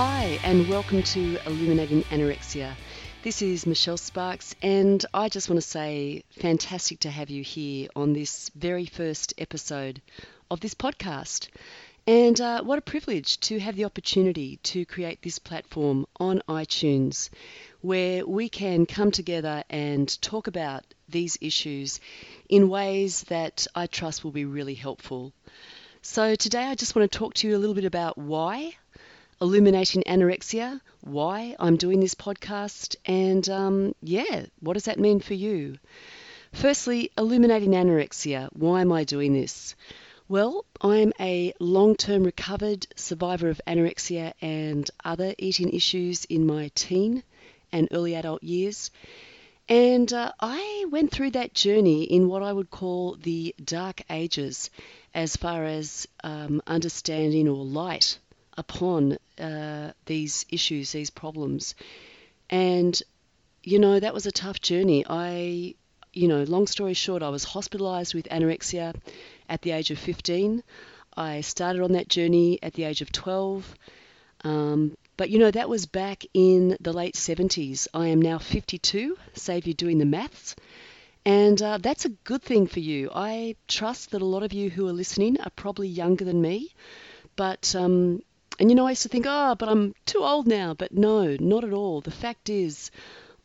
and welcome to Illuminating Anorexia. This is Michelle Sparkes, and I just want to say fantastic to have you here on this very first episode of this podcast. And uh, what a privilege to have the opportunity to create this platform on iTunes where we can come together and talk about these issues in ways that I trust will be really helpful. So, today I just want to talk to you a little bit about why illuminating anorexia, why I'm doing this podcast, and um, yeah, what does that mean for you? Firstly, illuminating anorexia. Why am I doing this? Well, I'm a long term recovered survivor of anorexia and other eating issues in my teen and early adult years. And uh, I went through that journey in what I would call the dark ages as far as um, understanding or light upon uh, these issues, these problems. And, you know, that was a tough journey. I, you know, long story short, I was hospitalized with anorexia at the age of 15. I started on that journey at the age of 12. Um, but you know, that was back in the late 70s. I am now 52, save you doing the maths. And uh, that's a good thing for you. I trust that a lot of you who are listening are probably younger than me. But um, and you know, I used to think, oh, but I'm too old now. But no, not at all. The fact is,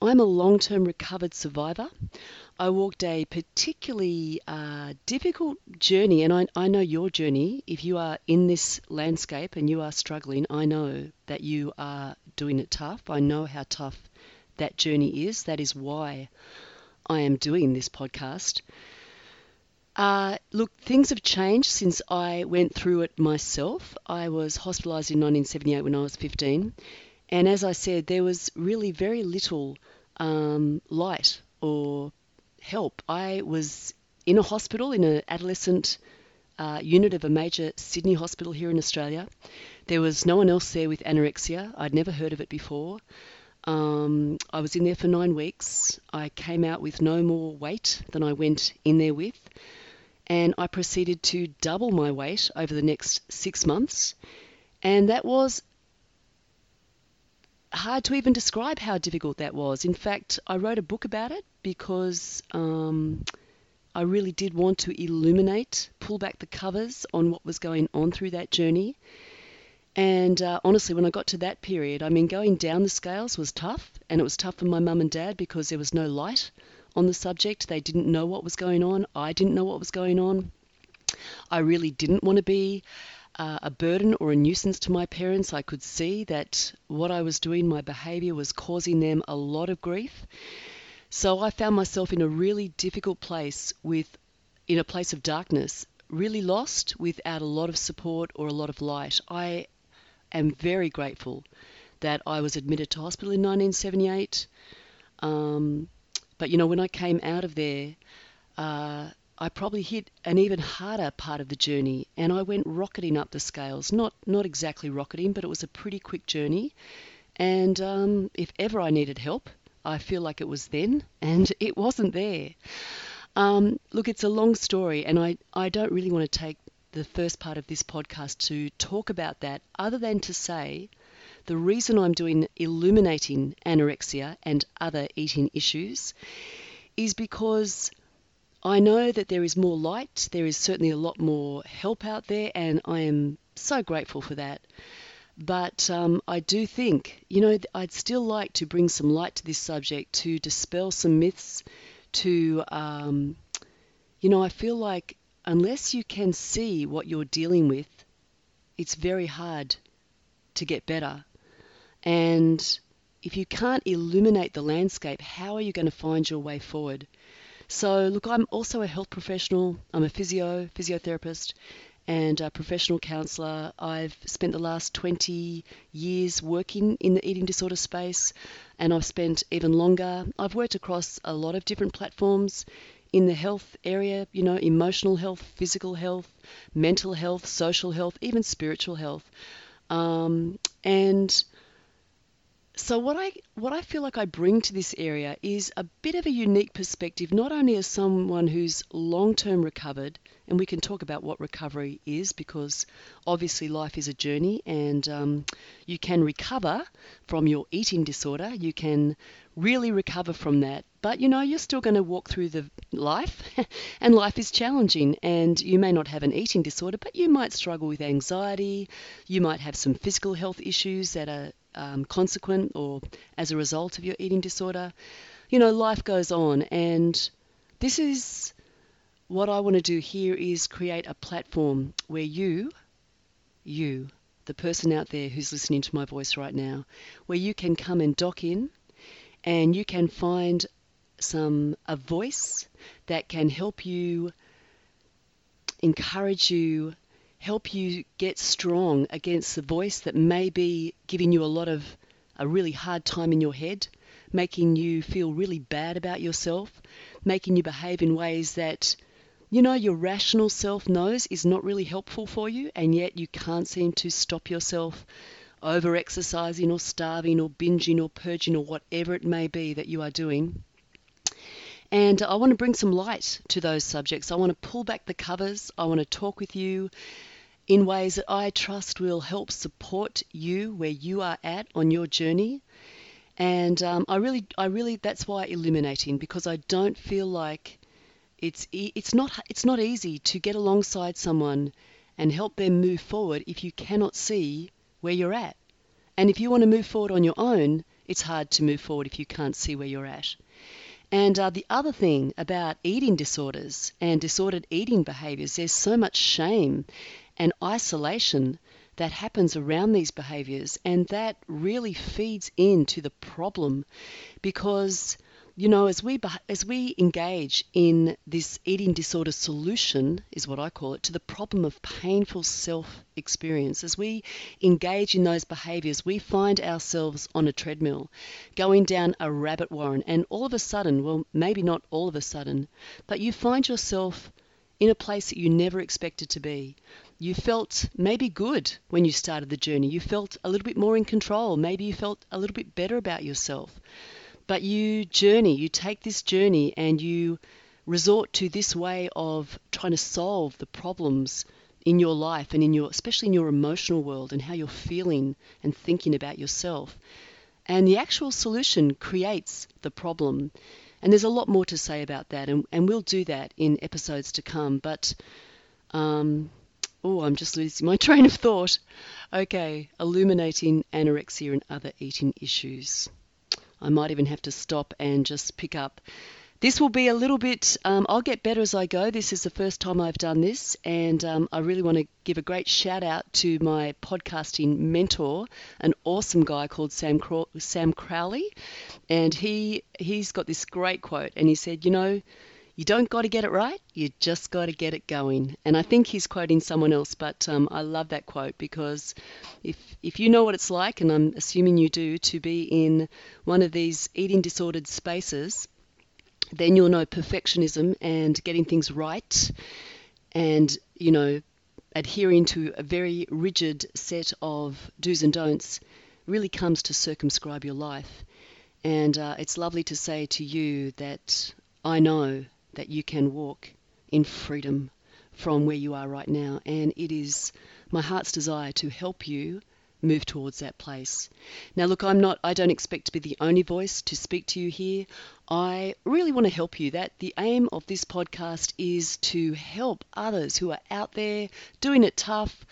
I'm a long term recovered survivor. I walked a particularly uh, difficult journey, and I, I know your journey. If you are in this landscape and you are struggling, I know that you are doing it tough. I know how tough that journey is. That is why I am doing this podcast. Uh, look, things have changed since I went through it myself. I was hospitalised in 1978 when I was 15, and as I said, there was really very little um, light or help. I was in a hospital in an adolescent uh, unit of a major Sydney hospital here in Australia. There was no one else there with anorexia. I'd never heard of it before. Um, I was in there for nine weeks. I came out with no more weight than I went in there with and I proceeded to double my weight over the next six months. And that was hard to even describe how difficult that was. In fact, I wrote a book about it because um, I really did want to illuminate, pull back the covers on what was going on through that journey. And uh, honestly, when I got to that period, I mean, going down the scales was tough, and it was tough for my mum and dad because there was no light on the subject. They didn't know what was going on. I didn't know what was going on. I really didn't want to be uh, a burden or a nuisance to my parents. I could see that what I was doing, my behavior, was causing them a lot of grief. So I found myself in a really difficult place with, in a place of darkness, really lost without a lot of support or a lot of light. I am very grateful that I was admitted to hospital in 1978. Um, but you know, when I came out of there, uh, I probably hit an even harder part of the journey, and I went rocketing up the scales. Not not exactly rocketing, but it was a pretty quick journey. And um, if ever I needed help, I feel like it was then, and it wasn't there. Um, look, it's a long story, and I, I don't really want to take the first part of this podcast to talk about that, other than to say the reason I'm doing illuminating anorexia and other eating issues is because I know that there is more light, there is certainly a lot more help out there, and I am so grateful for that. But um, I do think, you know, I'd still like to bring some light to this subject to dispel some myths, to, um, you know, I feel like unless you can see what you're dealing with, it's very hard to get better. And if you can't illuminate the landscape, how are you going to find your way forward? So, look, I'm also a health professional. I'm a physio, physiotherapist, and a professional counsellor. I've spent the last 20 years working in the eating disorder space, and I've spent even longer. I've worked across a lot of different platforms in the health area, you know, emotional health, physical health, mental health, social health, even spiritual health. Um, and so what I what I feel like I bring to this area is a bit of a unique perspective, not only as someone who's long-term recovered, and we can talk about what recovery is because obviously life is a journey, and um, you can recover from your eating disorder. You can really recover from that, but you know you're still going to walk through the life, and life is challenging, and you may not have an eating disorder, but you might struggle with anxiety. You might have some physical health issues that are um, consequent or as a result of your eating disorder. You know, life goes on, and this is what I want to do here is create a platform where you, you, the person out there who's listening to my voice right now, where you can come and dock in and you can find some a voice that can help you encourage you help you get strong against the voice that may be giving you a lot of a really hard time in your head, making you feel really bad about yourself, making you behave in ways that you know your rational self knows is not really helpful for you, and yet you can't seem to stop yourself over exercising or starving or binging or purging or whatever it may be that you are doing. And I want to bring some light to those subjects. I want to pull back the covers. I want to talk with you in ways that I trust will help support you where you are at on your journey. And um, I really, I really, that's why illuminating because I don't feel like it's it's not it's not easy to get alongside someone and help them move forward if you cannot see where you're at. And if you want to move forward on your own, it's hard to move forward if you can't see where you're at. And uh, the other thing about eating disorders and disordered eating behaviors, there's so much shame and isolation that happens around these behaviors, and that really feeds into the problem because you know as we as we engage in this eating disorder solution is what I call it to the problem of painful self experience as we engage in those behaviors we find ourselves on a treadmill going down a rabbit warren and all of a sudden well maybe not all of a sudden but you find yourself in a place that you never expected to be you felt maybe good when you started the journey. You felt a little bit more in control. Maybe you felt a little bit better about yourself. But you journey, you take this journey and you resort to this way of trying to solve the problems in your life and in your especially in your emotional world and how you're feeling and thinking about yourself. And the actual solution creates the problem. And there's a lot more to say about that, and, and we'll do that in episodes to come. But um, Oh, I'm just losing my train of thought. Okay, illuminating anorexia and other eating issues. I might even have to stop and just pick up. This will be a little bit, um, I'll get better as I go. This is the first time I've done this, and um, I really want to give a great shout out to my podcasting mentor, an awesome guy called Sam, Sam Crowley. And he, he's got this great quote, and he said, You know, you don't got to get it right, you just got to get it going. And I think he's quoting someone else, but um, I love that quote because if if you know what it's like, and I'm assuming you do, to be in one of these eating disordered spaces, then you'll know perfectionism and getting things right, and you know adhering to a very rigid set of do's and don'ts really comes to circumscribe your life. And uh, it's lovely to say to you that I know that you can walk in freedom from where you are right now. And it is my heart's desire to help you move towards that place. Now, look, I'm not, I don't expect to be the only voice to speak to you here. I really want to help you. That the aim of this podcast is to help others who are out there doing it tough,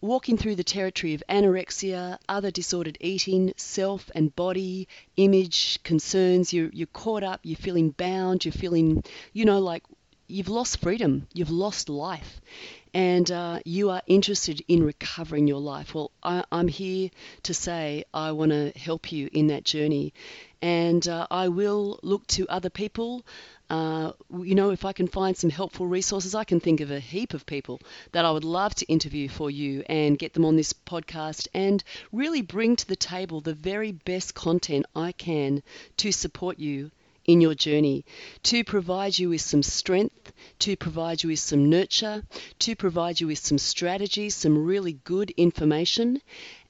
walking through the territory of anorexia, other disordered eating, self and body image concerns. You're, you're caught up, you're feeling bound, you're feeling, you know, like you've lost freedom, you've lost life, and uh, you are interested in recovering your life. Well, I, am here to say I want to help you in that journey. And uh, I will look to other people uh, you know, if I can find some helpful resources, I can think of a heap of people that I would love to interview for you and get them on this podcast and really bring to the table the very best content I can to support you in your journey, to provide you with some strength, to provide you with some nurture, to provide you with some strategies, some really good information.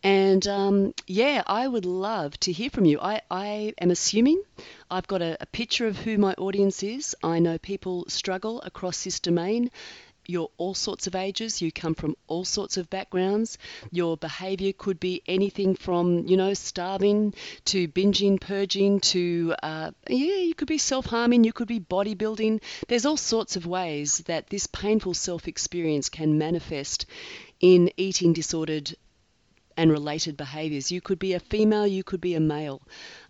And um, yeah, I would love to hear from you. I, I am assuming I've got a, a picture of who my audience is. I know people struggle across this domain you're all sorts of ages, you come from all sorts of backgrounds. Your behavior could be anything from, you know, starving to binging, purging to, uh, yeah, you could be self harming, you could be bodybuilding. There's all sorts of ways that this painful self experience can manifest in eating disordered and related behaviors. You could be a female, you could be a male.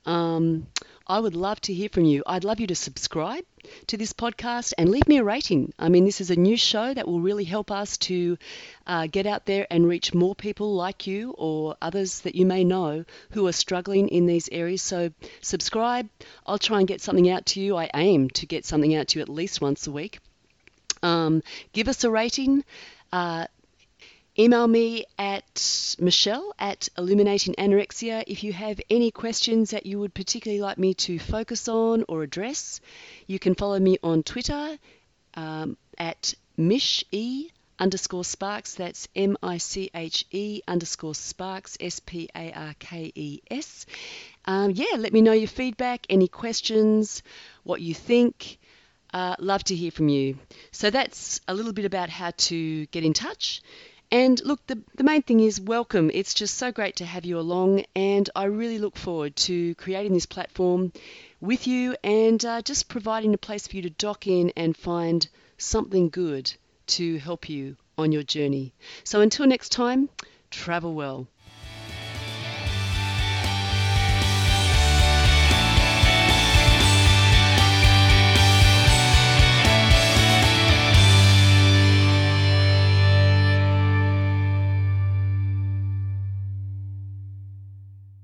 Um, I would love to hear from you. I'd love you to subscribe to this podcast and leave me a rating. I mean, this is a new show that will really help us to uh, get out there and reach more people like you or others that you may know who are struggling in these areas. So, subscribe. I'll try and get something out to you. I aim to get something out to you at least once a week. Um, give us a rating. Uh, Email me at Michelle at Illuminating Anorexia if you have any questions that you would particularly like me to focus on or address. You can follow me on Twitter um, at Mish E underscore Sparkes. That's M I C H E underscore Sparkes, S P A R K E S. Um, yeah, let me know your feedback, any questions, what you think. Uh, love to hear from you. So that's a little bit about how to get in touch. And look, the, the main thing is welcome. It's just so great to have you along, and I really look forward to creating this platform with you and uh, just providing a place for you to dock in and find something good to help you on your journey. So until next time, travel well.